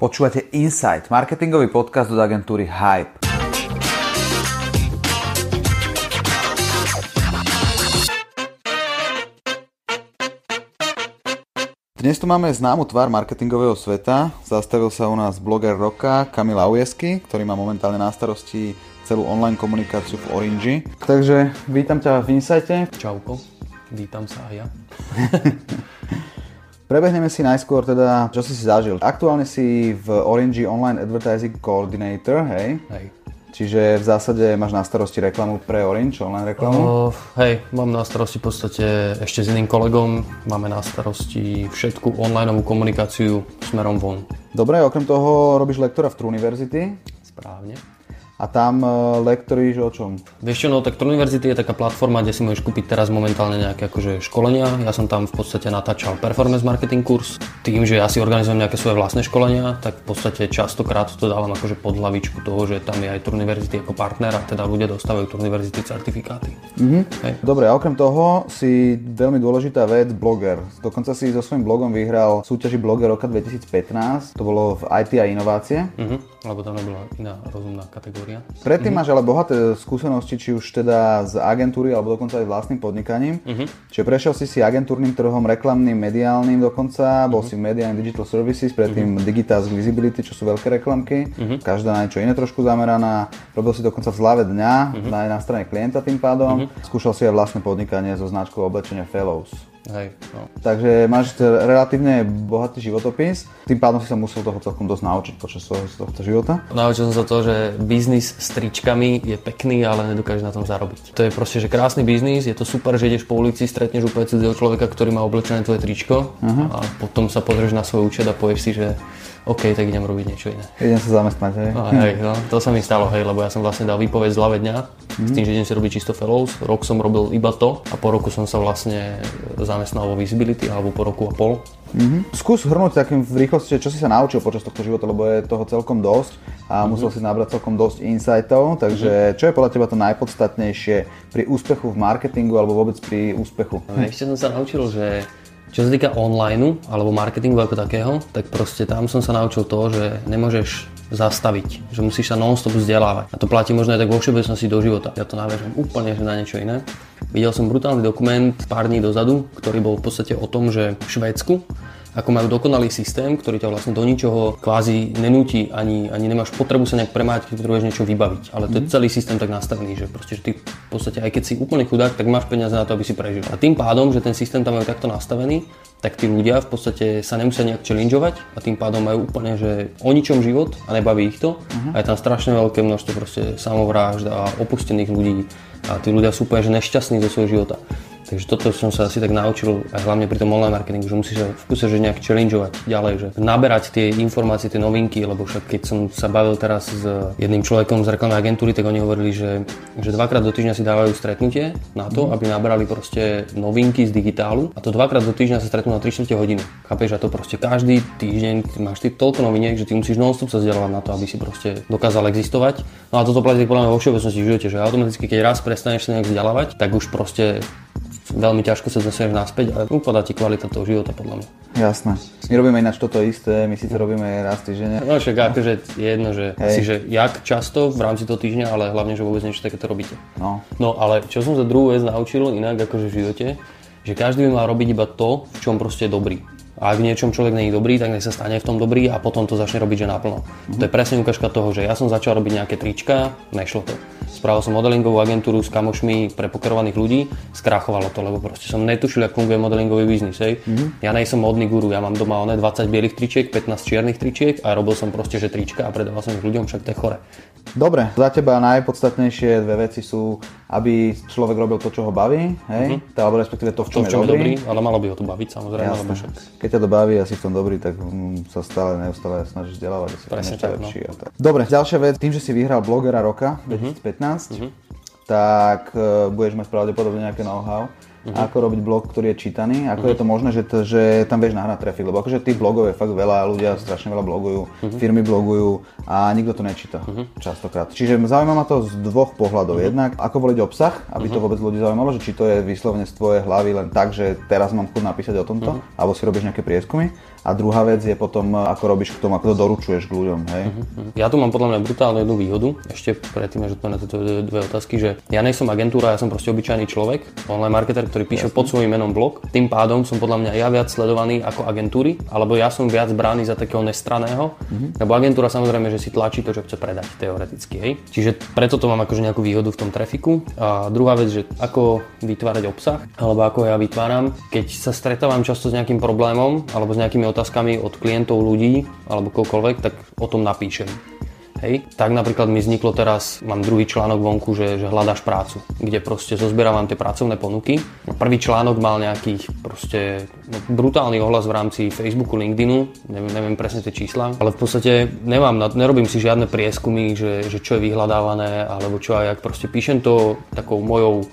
Počúvate Insight, marketingový podcast od agentúry Hype. Dnes tu máme známu tvár marketingového sveta. Zastavil sa u nás bloger roka Kamil Aujesky, ktorý má momentálne na starosti celú online komunikáciu v Orange. Takže vítam ťa v Insighte. Čauko, vítam sa aj ja. Prebehneme si najskôr teda, čo si si zažil. Aktuálne si v Orange Online Advertising Coordinator, hej? Hej. Čiže v zásade máš na starosti reklamu pre Orange, online reklamu? Uh, hej, mám na starosti v podstate ešte s iným kolegom, máme na starosti všetku online komunikáciu smerom von. Dobre, okrem toho robíš lektora v True University. Správne. A tam uh, lektoríš o čom? Vieš čo, no tak True University je taká platforma, kde si môžeš kúpiť teraz momentálne nejaké akože školenia. Ja som tam v podstate natáčal performance marketing kurz. Tým, že ja si organizujem nejaké svoje vlastné školenia, tak v podstate častokrát to dávam akože pod hlavičku toho, že tam je aj True University ako partner a teda ľudia dostávajú True University certifikáty. Mhm. Hej. Dobre, a okrem toho si veľmi dôležitá vec, bloger. Dokonca si so svojím blogom vyhral súťaži Blogger roka 2015. To bolo v IT a inovácie. Mhm, lebo tam nebola iná rozumná kategória. Predtým máš ale bohaté skúsenosti, či už teda z agentúry alebo dokonca aj vlastným podnikaním. Čiže prešiel si si agentúrnym trhom, reklamným, mediálnym dokonca, bol si v Media and Digital Services, predtým Digitask Visibility, čo sú veľké reklamky, každá na niečo iné trošku zameraná. Robil si dokonca v zlave dňa, aj na strane klienta tým pádom. Skúšal si aj vlastné podnikanie so značkou oblečenia Fellows. Hej, no. Takže máš relatívne bohatý životopis, tým pádom si sa musel toho celkom dosť naučiť počas svojho tohto života. Naučil som sa to, že biznis s tričkami je pekný, ale nedokážeš na tom zarobiť. To je proste, že krásny biznis, je to super, že ideš po ulici, stretneš úplne cudzieho človeka, ktorý má oblečené tvoje tričko uh-huh. a potom sa pozrieš na svoj účet a povieš si, že OK, tak idem robiť niečo iné. Idem sa zamestnať, hej? No, hej, no, to sa mi stalo, hej, lebo ja som vlastne dal výpoveď z zľave dňa s tým, že idem si robiť čisto fellows. Rok som robil iba to a po roku som sa vlastne zamestnal vo Visibility alebo po roku a pol. Mm-hmm. Skús hrnúť takým v rýchlosti, čo si sa naučil počas tohto života, lebo je toho celkom dosť a musel si nabrať celkom dosť insightov, takže čo je podľa teba to najpodstatnejšie pri úspechu v marketingu alebo vôbec pri úspechu? A ešte som sa naučil, že čo sa týka online alebo marketingu ako takého, tak proste tam som sa naučil to, že nemôžeš zastaviť, že musíš sa non-stop vzdelávať. A to platí možno aj tak vo všeobecnosti do života. Ja to naviažem úplne že na niečo iné. Videl som brutálny dokument pár dní dozadu, ktorý bol v podstate o tom, že v Švédsku ako majú dokonalý systém, ktorý ťa vlastne do ničoho kvázi nenúti, ani, ani nemáš potrebu sa nejak premáť, keď potrebuješ niečo vybaviť. Ale to je celý systém tak nastavený, že proste, že ty v podstate aj keď si úplne chudák, tak máš peniaze na to, aby si prežil. A tým pádom, že ten systém tam majú takto nastavený, tak tí ľudia v podstate sa nemusia nejak challengeovať a tým pádom majú úplne, že o ničom život a nebaví ich to. Uh-huh. A je tam strašne veľké množstvo proste samovrážd a opustených ľudí a tí ľudia sú úplne že nešťastní zo svojho života. Takže toto som sa asi tak naučil aj hlavne pri tom online marketingu, že musíš sa v kuse že nejak challengeovať ďalej, že naberať tie informácie, tie novinky, lebo však keď som sa bavil teraz s jedným človekom z reklamnej agentúry, tak oni hovorili, že, že dvakrát do týždňa si dávajú stretnutie na to, aby nabrali proste novinky z digitálu a to dvakrát do týždňa sa stretnú na 3 4 hodiny. Chápeš, a to proste každý týždeň máš ty toľko noviniek, že ty musíš non-stop sa vzdelávať na to, aby si proste dokázal existovať. No a toto platí podľa mňa vo všeobecnosti v živote, že automaticky keď raz prestaneš sa nejak vzdelávať, tak už proste veľmi ťažko sa dostaneš naspäť a upadá ti kvalita toho života podľa mňa. Jasné. My robíme ináč toto isté, my síce robíme raz týždenne. No však akože je jedno, že Hej. si, že jak často v rámci toho týždňa, ale hlavne, že vôbec niečo takéto robíte. No. No ale čo som sa druhú vec naučil inak akože v živote, že každý by mal robiť iba to, v čom proste je dobrý. A ak v niečom človek není dobrý, tak nech sa stane v tom dobrý a potom to začne robiť, že naplno. To je presne ukážka toho, že ja som začal robiť nejaké trička, nešlo to. Spravil som modelingovú agentúru s kamošmi pre pokerovaných ľudí, skrachovalo to, lebo proste som netušil, ako funguje modelingový biznis. Hej. Ja nejsem modný guru, ja mám doma oné 20 bielých tričiek, 15 čiernych tričiek a robil som proste, že trička a predával som ich ľuďom, však to je chore. Dobre, za teba najpodstatnejšie dve veci sú, aby človek robil to, čo ho baví, hej? Uh-huh. alebo respektíve to, v čom, To, v čom je dobrý. dobrý, ale malo by ho to baviť samozrejme, Jasné. však Keď ťa to baví a si v tom dobrý, tak mm, sa stále neustále snažíš vzdelávať, že si tam Presne tak, no. lepší. A tak. Dobre, ďalšia vec, tým, že si vyhral blogera roka Mhm. 2015, tak uh, budeš mať pravdepodobne nejaké know-how. Mhm. Ako robiť blog, ktorý je čítaný, ako je to možné, že, to, že tam vieš nahrať trafik, lebo akože tých blogov je fakt veľa, ľudia strašne veľa blogujú, Mhm. firmy blogujú a nikto to nečíta častokrát. Čiže zaujíma ma to z dvoch pohľadov. Mhm. Jednak ako voliť obsah, aby to vôbec ľudí zaujímalo, že či to je vyslovene z tvojej hlavy len tak, že teraz mám chuť napísať o tomto, Mhm. alebo si robíš nejaké prieskumy. a druhá vec je potom, ako robíš k tomu, ako to doručuješ k ľuďom. Hej? Uh-huh. Ja tu mám podľa mňa brutálne jednu výhodu, ešte predtým, že na tieto dve otázky, že ja nie som agentúra, ja som proste obyčajný človek, online marketer, ktorý píše Jasne. pod svojím menom blog. Tým pádom som podľa mňa ja viac sledovaný ako agentúry, alebo ja som viac brány za takého nestraného, uh-huh. lebo agentúra samozrejme, že si tlačí to, čo chce predať teoreticky. Hej? Čiže preto to mám akože nejakú výhodu v tom trafiku. A druhá vec, že ako vytvárať obsah, alebo ako ja vytváram, keď sa stretávam často s nejakým problémom alebo s nejakými otázkami od klientov, ľudí alebo koľkoľvek, tak o tom napíšem. Hej. Tak napríklad mi vzniklo teraz, mám druhý článok vonku, že, že hľadáš prácu, kde proste zozbieram tie pracovné ponuky. Prvý článok mal nejakých proste no, brutálny ohlas v rámci Facebooku, LinkedInu, neviem, neviem presne tie čísla, ale v podstate nemám, nerobím si žiadne prieskumy, že, že čo je vyhľadávané, alebo čo aj, jak proste píšem to takou mojou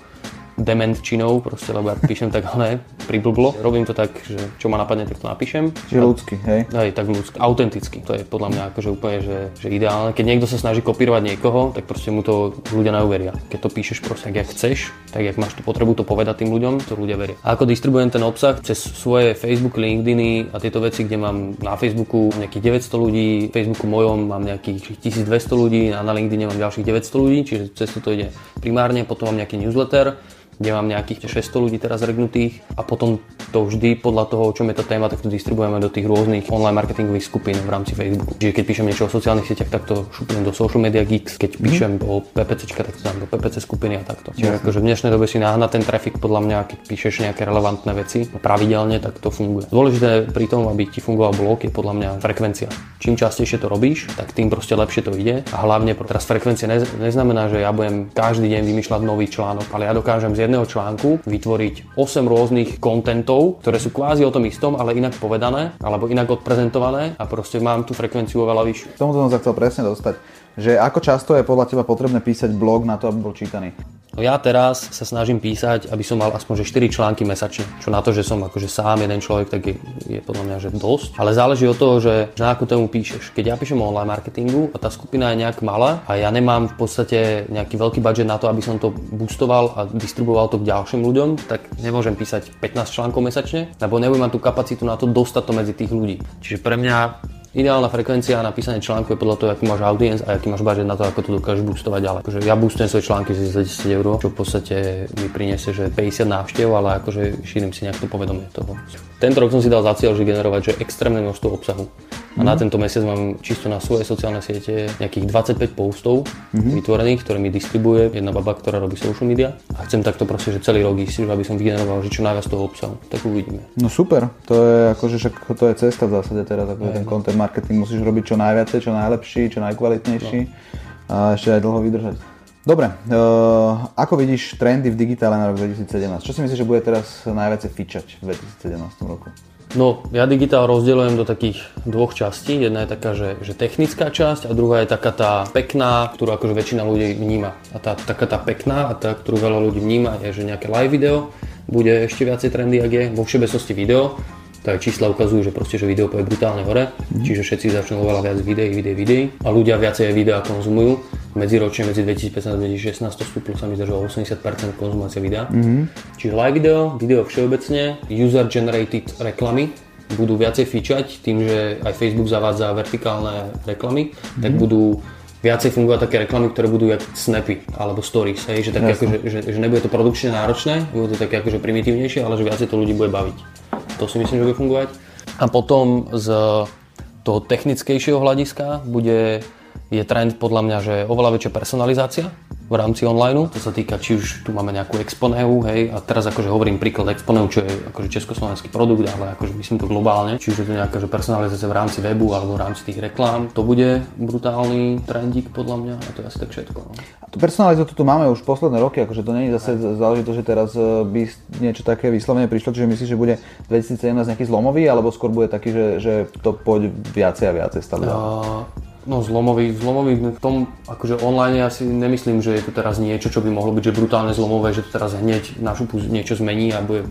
dementčinou, proste, lebo ja píšem tak ne, priblblo. Robím to tak, že čo ma napadne, tak to napíšem. Čiže ľudský, hej? Hej, tak ľudský, autenticky. To je podľa mňa akože úplne, že, že ideálne. Keď niekto sa snaží kopírovať niekoho, tak proste mu to ľudia neuveria. Keď to píšeš proste, ak chceš, tak jak máš tú potrebu to povedať tým ľuďom, to ľudia veria. A ako distribujem ten obsah cez svoje Facebook, LinkedIny a tieto veci, kde mám na Facebooku nejakých 900 ľudí, Facebooku mojom mám nejakých 1200 ľudí a na LinkedIne mám ďalších 900 ľudí, čiže cez to ide primárne, potom mám nejaký newsletter, kde mám nejakých 600 ľudí teraz regnutých a potom to vždy podľa toho, o čom je tá téma, tak to distribujeme do tých rôznych online marketingových skupín v rámci Facebooku. Čiže keď píšem niečo o sociálnych sieťach, tak to šupnem do Social Media Geeks, keď mm. píšem o PPC, tak to dám do PPC skupiny a takto. Čiže akože v dnešnej dobe si nahnať ten trafik podľa mňa, keď píšeš nejaké relevantné veci pravidelne, tak to funguje. Dôležité pri tom, aby ti fungoval blog, je podľa mňa frekvencia. Čím častejšie to robíš, tak tým proste lepšie to ide. A hlavne teraz frekvencia neznamená, že ja budem každý deň vymýšľať nový článok, ale ja dokážem z jedného článku vytvoriť 8 rôznych kontentov, ktoré sú kvázi o tom istom, ale inak povedané, alebo inak odprezentované a proste mám tú frekvenciu oveľa vyššiu. K tomu som sa chcel presne dostať, že ako často je podľa teba potrebné písať blog na to, aby bol čítaný? No ja teraz sa snažím písať, aby som mal aspoň že 4 články mesačne. Čo na to, že som akože sám jeden človek, tak je, je podľa mňa že dosť. Ale záleží od toho, že, na akú tému píšeš. Keď ja píšem o online marketingu a tá skupina je nejak malá a ja nemám v podstate nejaký veľký budget na to, aby som to boostoval a distribuoval to k ďalším ľuďom, tak nemôžem písať 15 článkov mesačne, lebo nebudem mať tú kapacitu na to dostať to medzi tých ľudí. Čiže pre mňa Ideálna frekvencia na písanie článku je podľa toho, aký máš audience a aký máš budget na to, ako to dokážeš boostovať ďalej. Akože ja boostujem svoje články za 10 eur, čo v podstate mi priniesie, že 50 návštev, ale akože šírim si nejak to povedomie toho. Tento rok som si dal za cieľ, že generovať že extrémne množstvo obsahu. A na mhm. tento mesiac mám čisto na svoje sociálne siete nejakých 25 postov mm-hmm. vytvorených, ktoré mi distribuje jedna baba, ktorá robí social media. A chcem takto proste, že celý rok ísť, aby som vygeneroval že čo najviac toho obsahu. Tak uvidíme. No super, to je akože však to je cesta v zásade teraz, ako ten content marketing musíš robiť čo najviac, čo najlepší, čo najkvalitnejší no. a ešte aj dlho vydržať. Dobre, uh, ako vidíš trendy v digitále na rok 2017? Čo si myslíš, že bude teraz najviac fičať v 2017 roku? No, ja digitál rozdeľujem do takých dvoch častí. Jedna je taká, že, že technická časť a druhá je taká tá pekná, ktorú akože väčšina ľudí vníma. A tá taká tá pekná a tá, ktorú veľa ľudí vníma, je, že nejaké live video bude ešte viacej trendy, ak je vo všeobecnosti video tak čísla ukazujú, že proste, že video je brutálne hore, mm. čiže všetci začnú oveľa viac videí, videí, videí a ľudia viacej videa konzumujú. Medziročne medzi 2015 a 2016 to stúplo sa mi zdá, 80% konzumácia videa. Mm. Čiže live video, video všeobecne, user generated reklamy, budú viacej fičať tým, že aj Facebook zavádza vertikálne reklamy, mm. tak mhm. budú viacej fungovať také reklamy, ktoré budú jak snapy alebo stories, hej, že, také ako, že, že, že, nebude to produkčne náročné, bude to také akože primitívnejšie, ale že viacej to ľudí bude baviť. To si myslím, že bude fungovať. A potom z toho technickejšieho hľadiska bude, je trend podľa mňa, že oveľa väčšia personalizácia v rámci online. To sa týka, či už tu máme nejakú Exponeu, hej, a teraz akože hovorím príklad Exponeu, čo je akože československý produkt, ale akože myslím to globálne, či už je to nejaká že personalizácia v rámci webu alebo v rámci tých reklám. To bude brutálny trendík podľa mňa a to je asi tak všetko. No. A tú personalizáciu tu máme už posledné roky, akože to nie je zase záležitosť, že teraz e, by niečo také vyslovene prišlo, čiže myslíš, že bude 2017 nejaký zlomový, alebo skôr bude taký, že, že to pôjde viacej a viacej stále? Uh, No zlomový, zlomový v tom, akože online ja si nemyslím, že je to teraz niečo, čo by mohlo byť že brutálne zlomové, že to teraz hneď na šupu niečo zmení a bude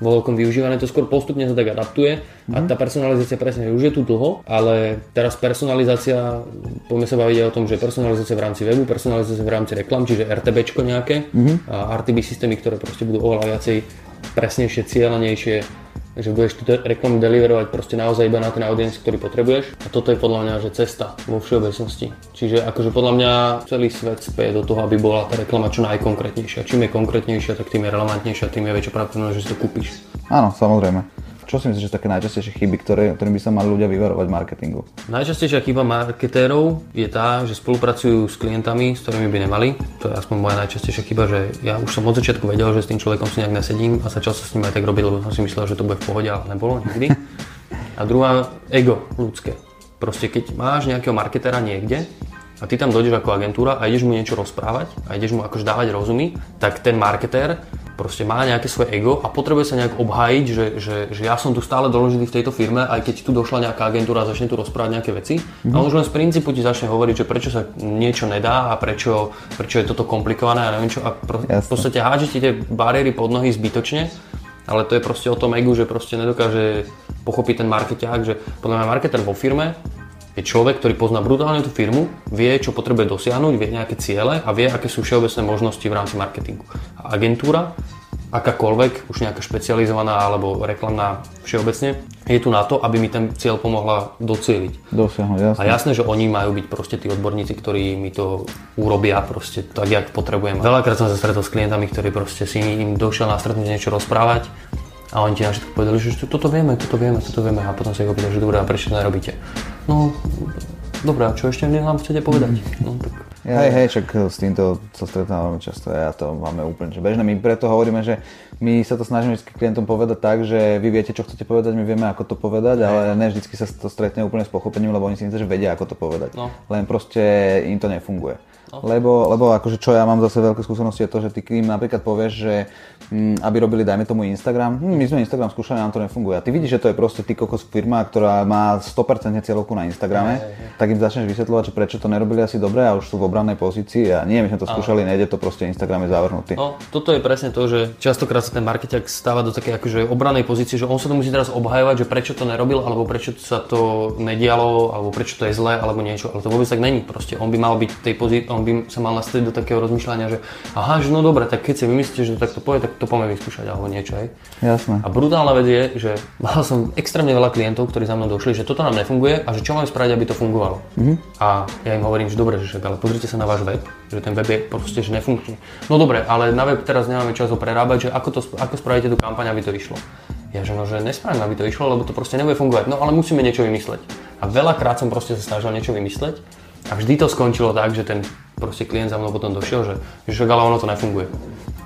vo veľkom využívané, to skôr postupne sa tak adaptuje mm. a mhm. tá personalizácia presne už je tu dlho, ale teraz personalizácia, poďme sa baviť o tom, že personalizácia v rámci webu, personalizácia v rámci reklam, čiže RTBčko nejaké mm. a RTB systémy, ktoré proste budú oveľa viacej presnejšie, cieľenejšie že budeš tú reklamu deliverovať proste naozaj iba na ten audience, ktorý potrebuješ. A toto je podľa mňa, že cesta vo všeobecnosti. Čiže akože podľa mňa celý svet spie do toho, aby bola tá reklama čo najkonkrétnejšia. Čím je konkrétnejšia, tak tým je relevantnejšia, tým je väčšia pravdepodobnosť, že si to kúpiš. Áno, samozrejme. Čo si myslíš, že také najčastejšie chyby, ktoré, ktorým by sa mali ľudia vyvarovať v marketingu? Najčastejšia chyba marketérov je tá, že spolupracujú s klientami, s ktorými by nemali. To je aspoň moja najčastejšia chyba, že ja už som od začiatku vedel, že s tým človekom si nejak nesedím a sa s ním aj tak robiť, lebo som si myslel, že to bude v pohode, ale nebolo nikdy. A druhá, ego ľudské. Proste keď máš nejakého marketéra niekde, a ty tam dojdeš ako agentúra a ideš mu niečo rozprávať a ideš mu akože dávať rozumy, tak ten marketér proste má nejaké svoje ego a potrebuje sa nejak obhájiť, že, že, že ja som tu stále dôležitý v tejto firme, aj keď tu došla nejaká agentúra a začne tu rozprávať nejaké veci. Mm-hmm. A už len z princípu ti začne hovoriť, že prečo sa niečo nedá a prečo, prečo je toto komplikované a neviem čo. A pro, v podstate hádže ti tie bariéry pod nohy zbytočne, ale to je proste o tom egu, že proste nedokáže pochopiť ten markeťák, že podľa mňa marketer vo firme je človek, ktorý pozná brutálne tú firmu, vie, čo potrebuje dosiahnuť, vie nejaké ciele a vie, aké sú všeobecné možnosti v rámci marketingu. A agentúra, akákoľvek, už nejaká špecializovaná alebo reklamná všeobecne, je tu na to, aby mi ten cieľ pomohla docieliť. Dosiahnuť, jasné. A jasné, že oni majú byť proste tí odborníci, ktorí mi to urobia proste tak, jak potrebujem. Veľakrát som sa stretol s klientami, ktorí proste si im došiel na stretnutie niečo rozprávať a oni ti na všetko povedali, že toto vieme, toto vieme, toto vieme a potom sa ich opýtajú, že dobré, a prečo to nerobíte? No, dobré, a čo ešte nám chcete povedať? No, tak ja, hej, hej, však s týmto sa stretávame často a to máme úplne že bežné. My preto hovoríme, že my sa to snažíme vždy klientom povedať tak, že vy viete, čo chcete povedať, my vieme, ako to povedať, hej. ale ne vždy sa to stretne úplne s pochopením, lebo oni si myslí, že vedia, ako to povedať. No. Len proste im to nefunguje. No. Lebo, lebo akože čo ja mám zase veľké skúsenosti je to, že ty kým napríklad povieš, že m, mm, aby robili dajme tomu Instagram, hm, my sme Instagram skúšali, nám to nefunguje. A ty vidíš, že to je proste ty kokos firma, ktorá má 100% cieľovku na Instagrame, hey, hey. tak im začneš vysvetľovať, že prečo to nerobili asi dobre a už sú v obrannej pozícii a nie, my sme to skúšali, nejde to proste Instagram je zavrhnutý. No, toto je presne to, že častokrát sa ten markeťak stáva do takej akože obranej pozície, že on sa to musí teraz obhajovať, že prečo to nerobil, alebo prečo sa to nedialo, alebo prečo to je zlé, alebo niečo, ale to vôbec tak není. Proste on by mal byť tej pozícii, on by sa mal nastaviť do takého rozmýšľania, že aha, že no dobre, tak keď si vymyslíte, že to takto povie, tak to poďme vyskúšať alebo niečo. Aj. Jasné. A brutálna vec je, že mal som extrémne veľa klientov, ktorí za mnou došli, že toto nám nefunguje a že čo máme spraviť, aby to fungovalo. Mm-hmm. A ja im hovorím, že dobre, že však, ale pozrite sa na váš web, že ten web je proste že nefunkčný. No dobre, ale na web teraz nemáme čas ho prerábať, že ako, to, ako spravíte tú kampaň, aby to išlo. Ja že no, že nespravím, aby to išlo, lebo to proste nebude fungovať. No ale musíme niečo vymysleť. A veľakrát som proste sa snažil niečo vymysleť a vždy to skončilo tak, že ten proste klient za mnou potom došiel, že, že však ale ono to nefunguje.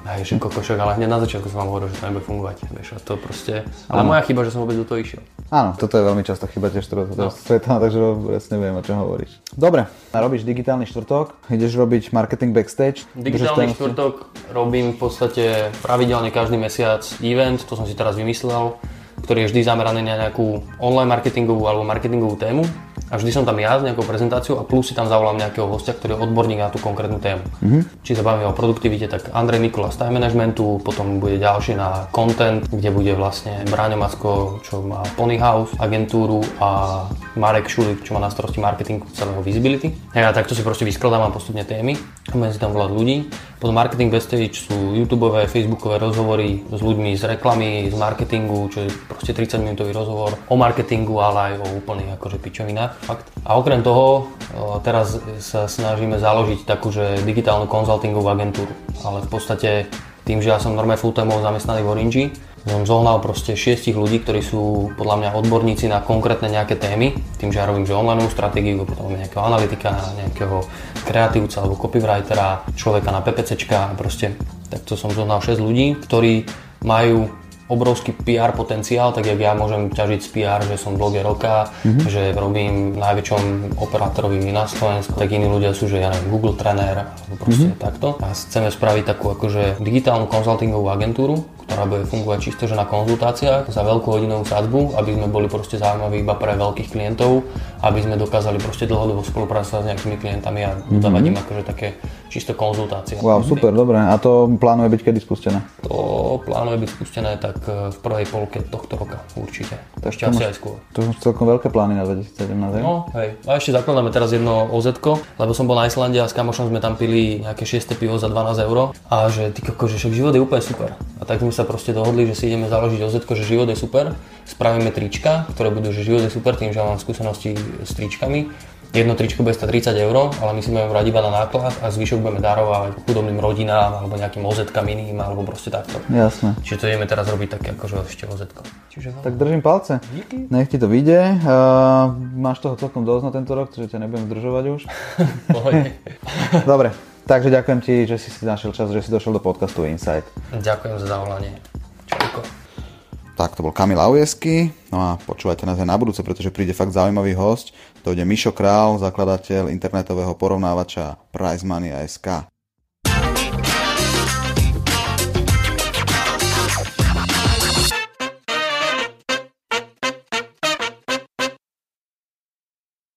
Je, že koko, však ale hneď na začiatku som vám hovoril, že to nebude fungovať. Vieš, a to proste... Ale ano. moja chyba, že som vôbec do toho išiel. Áno, toto je veľmi častá chyba tiež, ktorú no. stretávam, takže presne viem, o čom hovoríš. Dobre, robíš digitálny štvrtok, ideš robiť marketing backstage. Digitálny štvrtok robím v podstate pravidelne každý mesiac event, to som si teraz vymyslel ktorý je vždy zameraný na nejakú online marketingovú alebo marketingovú tému a vždy som tam ja s nejakou prezentáciou a plus si tam zavolám nejakého hostia, ktorý je odborník na tú konkrétnu tému. Mm-hmm. Či sa bavíme o produktivite, tak Andrej Nikola z time managementu, potom bude ďalší na content, kde bude vlastne Bráňo Macko, čo má Pony House agentúru a Marek Šulik, čo má na starosti marketing celého visibility. Ja takto si proste vyskladávam postupne témy, si tam volať ľudí. Potom marketing backstage sú YouTube, Facebookové rozhovory s ľuďmi z reklamy, z marketingu, čo je proste 30 minútový rozhovor o marketingu, ale aj o úplných akože pičovinách fakt. A okrem toho, teraz sa snažíme založiť takú, že digitálnu konzultingovú agentúru. Ale v podstate tým, že ja som normálne full zamestnaný v Orange, som zohnal proste šiestich ľudí, ktorí sú podľa mňa odborníci na konkrétne nejaké témy. Tým, že ja robím že online stratégiu, potom nejakého analytika, nejakého kreatívca alebo copywritera, človeka na PPCčka proste takto som zohnal 6 ľudí, ktorí majú obrovský PR potenciál, tak jak ja môžem ťažiť z PR, že som bloger roka, mm-hmm. že robím najväčšom operátorovi na Slovensku, tak iní ľudia sú, že ja neviem, Google trenér, alebo proste mm-hmm. takto. A chceme spraviť takú akože digitálnu konzultingovú agentúru, ktorá bude fungovať čisto že na konzultáciách za veľkú hodinovú sadzbu, aby sme boli proste zaujímaví iba pre veľkých klientov aby sme dokázali proste dlhodobo spolupracovať s nejakými klientami a dávať im akože také čisto konzultácie. Wow, super, dobre. A to plánuje byť kedy spustené? To plánuje byť spustené tak e, v prvej polke tohto roka určite. Tak ešte asi aj skôr. To sú celkom veľké plány na 2017, hej? No, hej. A ešte zakladáme teraz jedno oz lebo som bol na Islande a s kamošom sme tam pili nejaké 6 pivo za 12 eur a že ty koko, že však život je úplne super. A tak sme sa proste dohodli, že si ideme založiť oz že život je super, spravíme trička, ktoré budú, že život je super, tým, že mám skúsenosti s tričkami jedno tričko bude stať 30 eur, ale my si budeme brať iba na náklad a zvyšok budeme darovať chudobným rodinám alebo nejakým ozetkám iným alebo proste takto. Jasné. Čiže to ideme teraz robiť také akože ešte ozetko. Čiže tak držím palce. Díky. Nech ti to vyjde. Uh, máš toho celkom dosť na tento rok, čiže ťa nebudem zdržovať už. Dobre, takže ďakujem ti, že si si našiel čas, že si došiel do podcastu Insight. Ďakujem za zavolanie. Čauko. Tak to bol Kamil Aujesky, no a počúvajte nás aj na budúce, pretože príde fakt zaujímavý host. To ide Mišo Král, zakladateľ internetového porovnávača PriceMoney.sk.